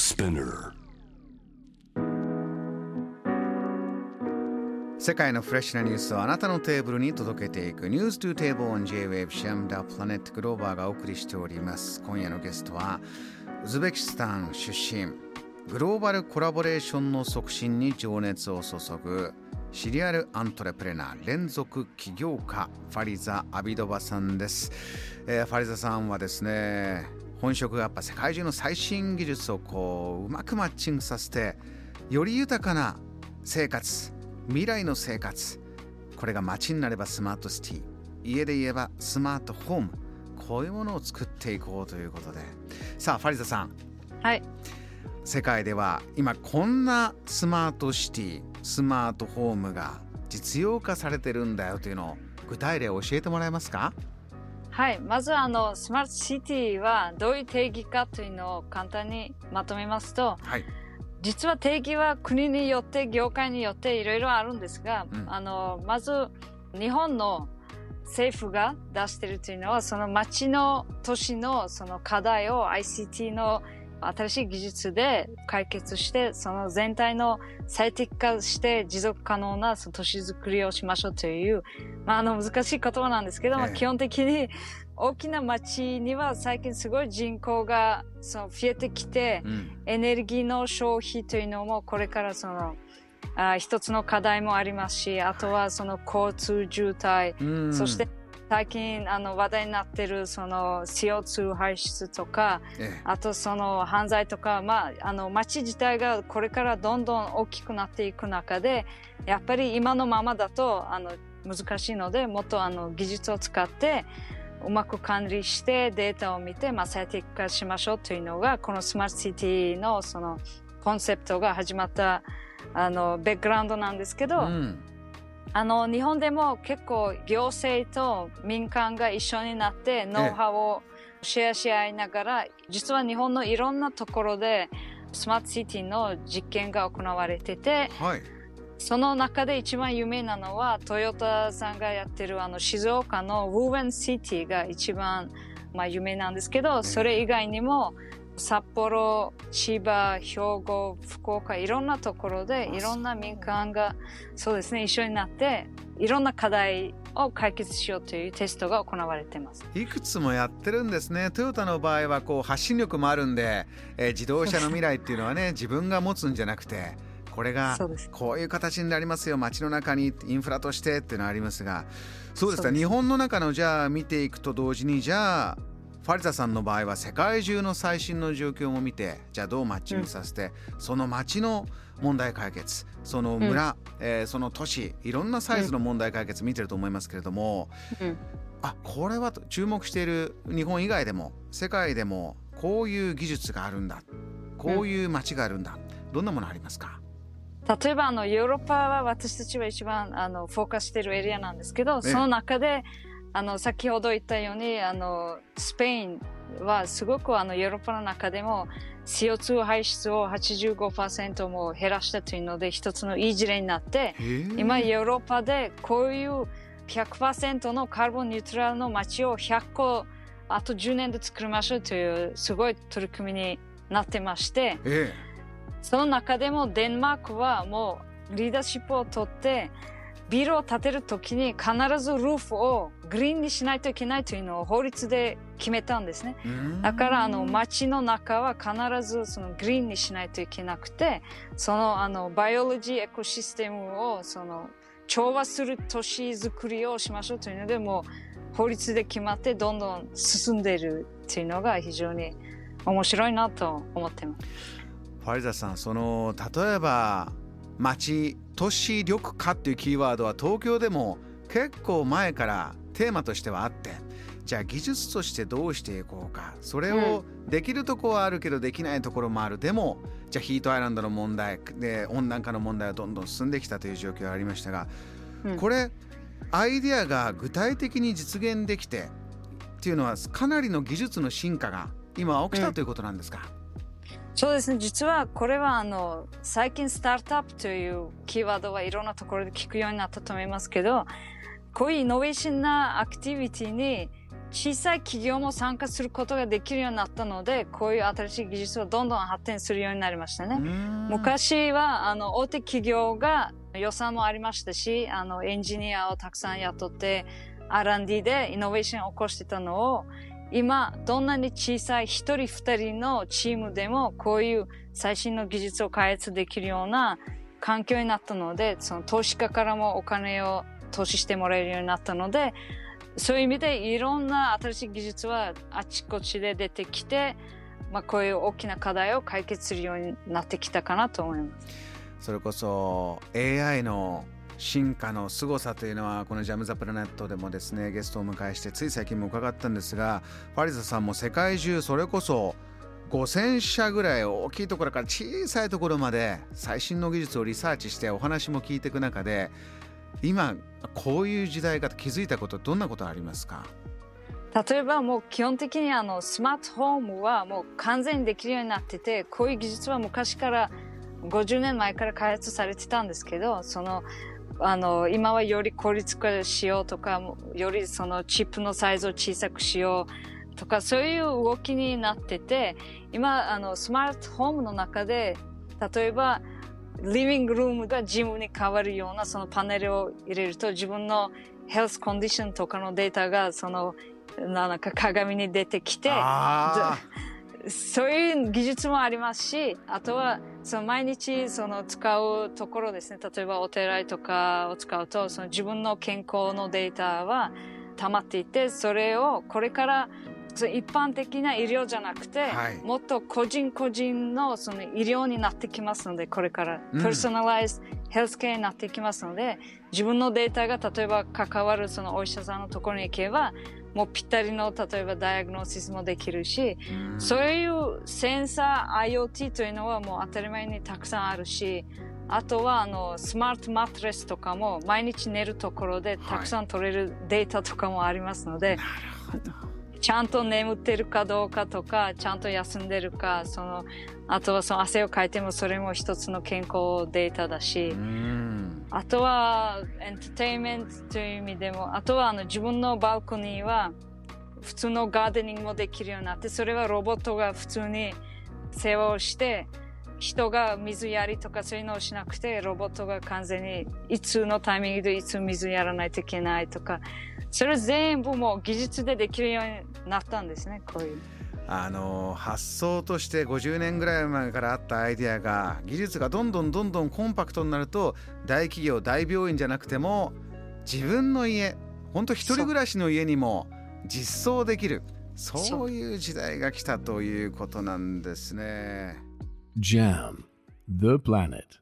Spinner. 世界のフレッシュなニュースをあなたのテーブルに届けていくニュース to Table on J-Wave シャムダプラネットグローバーがお送りしております今夜のゲストはウズベキスタン出身グローバルコラボレーションの促進に情熱を注ぐシリアルアントレプレナー連続起業家ファリザ・アビドバさんです、えーファリザさんはですね本職がやっぱ世界中の最新技術をこううまくマッチングさせてより豊かな生活未来の生活これが街になればスマートシティ家で言えばスマートホームこういうものを作っていこうということでさあファリザさんはい。世界では今こんなスマートシティスマートホームが実用化されてるんだよというのを具体例を教えてもらえますか？はい。まず、あの、スマートシティはどういう定義かというのを簡単にまとめますと、はい実は定義は国によって、業界によっていろいろあるんですが、うんあの、まず、日本の政府が出しているというのは、その町の都市のその課題を ICT の新しい技術で解決して、その全体の最適化して持続可能なその都市づくりをしましょうという、まあ、あの難しい言葉なんですけども、ええ。基本的に大きな町には最近すごい人口がその増えてきて、うん。エネルギーの消費というのもこれからそのあ一つの課題もありますし、あとはその交通渋滞、うん。そして最近あの話題になっているその CO2 排出とか、ええ。あとその犯罪とか、まあ、あの街自体がこれからどんどん大きくなっていく中で、やっぱり今のままだとあの難しいので、もっとあの技術を使って、うまく管理してデータを見て、まあ、最適化しましょうというのが、このスマートシティのそのコンセプトが始まったあのベックグラウンドなんですけど、うんあの日本でも結構行政と民間が一緒になってノウハウをシェアし合いながら、実は日本のいろんなところでスマートシティの実験が行われてて、はい。その中で一番有名なのはトヨタさんがやってるあの静岡のウーウェンシティが一番まあ有名なんですけど、それ以外にも札幌、千葉、兵庫、福岡、いろんなところでいろんな民間がそう。ですね、一緒になっていろんな課題を解決しようというテストが行われています。いくつもやってるんですね。トヨタの場合はこう発信力もあるんで、えー自動車の未来っていうのはね 自分が持つんじゃなくてこれがこういう形になりますよ。街の中にインフラとしてっていうのはありますが。そうですか。日本の中のじゃあ見ていくと同時にじゃあファリザさんの場合は世界中の最新の状況も見てじゃあどうマッチングさせて、その街の問題解決その村、えーその都市いろんなサイズの問題解決見てると思いますけれども、うん。あこれはと注目している日本以外でも世界でもこういう技術があるんだこういう街があるんだ、どんなものありますか？例えばあのヨーロッパは私たちは一番あのフォーカスしているエリアなんですけど、え。その中であの先ほど言ったようにあのスペインはすごくあのヨーロッパの中でも CO2 排出を85%も減らしたというので一つのいい事例になって今ヨーロッパでこういう100%のカーボンニュートラルの街を100個あと10年で作りましょうというすごい取り組みになってまして、え。その中でもデンマークはもうリーダーシップを取ってビルを建てるときに必ずルーフをグリーンにしないといけないというのを法律で決めたんですね。だからあの街の中は必ずそのグリーンにしないといけなくて、そのあのバイオロジーエコシステムをその調和する都市づくりをしましょうというのでもう法律で決まってどんどん進んでいるっていうのが非常に面白いなと思ってます。ファリザさんその例えば街都市緑化っていうキーワードは東京でも結構前からテーマとしてはあってじゃあ技術としてどうしていこうかそれをできるとこはあるけどできないところもある。でもじゃあヒートアイランドの問題で温暖化の問題はどんどん進んできたという状況がありましたが、うん。これアイデアが具体的に実現できてっていうのはかなりの技術の進化が今起きたということなんですか、そうですね。実はこれはあの、最近スタートアップというキーワードはいろんなところで聞くようになったと思いますけど、こういうイノベーションなアクティビティに小さい企業も参加することができるようになったので、こういう新しい技術はどんどん発展するようになりましたね。昔は、あの、大手企業が予算もありましたし、あの、エンジニアをたくさん雇って、R&D でイノベーションを起こしてたのを、今、どんなに小さい一人二人のチームでも、こういう最新の技術を開発できるような環境になったので、その投資家からもお金を投資してもらえるようになったので、そういう意味でいろんな新しい技術はあちこちで出てきて、まあ、こういう大きな課題を解決するようになってきたかなと思います。それこそ AI の進化の凄さというのはこのジャム・ザ・プラネットでもですねゲストを迎えしてつい最近も伺ったんですがファリザさんも世界中それこそ5000社ぐらい大きいところから小さいところまで最新の技術をリサーチしてお話も聞いていく中で今こういう時代が気づいたことどんなことありますか？例えばもう基本的にあのスマートフォームはもう完全にできるようになっててこういう技術は昔から50年前から開発されてたんですけどそのあの今はより効率化しようとかよりそのチップのサイズを小さくしようとかそういう動きになってて今あのスマートフォームの中で例えばリビングルームがジムに変わるようなそのパネルを入れると自分のヘルスコンディションとかのデータがそのなんか鏡に出てきてそういう技術もありますしあとはその毎日その使うところですね。例えばお手洗いとかを使うとその自分の健康のデータは溜まっていてそれをこれから一般的な医療じゃなくて、はい、もっと個人個人のその医療になってきますのでこれから、うん、パーソナライズヘルスケアになってきますので自分のデータが例えば関わるそのお医者さんのところに行けばもうぴったりの例えばダイアグノシスもできるし、うん、そういうセンサー IoT というのはもう当たり前にたくさんあるしあとはあのスマートマトレスとかも毎日寝るところでたくさん取れるデータとかもありますので、はいちゃんと眠ってるかどうかとか、ちゃんと休んでるか、その、あとはその汗をかいてもそれも一つの健康データだし、あとはエンターテインメントという意味でも、あとはあの自分のバルコニーは普通のガーデニングもできるようになって、それはロボットが普通に世話をして、人が水やりとかそういうのをしなくて、ロボットが完全にいつのタイミングでいつ水やらないといけないとか、それ全部もう技術でできるようになったんですねこういう。あの発想として50年ぐらい前からあったアイデアが技術がどんどんどんどんコンパクトになると大企業大病院じゃなくても自分の家本当一人暮らしの家にも実装できるそういう時代が来たということなんですね。JAM The Planet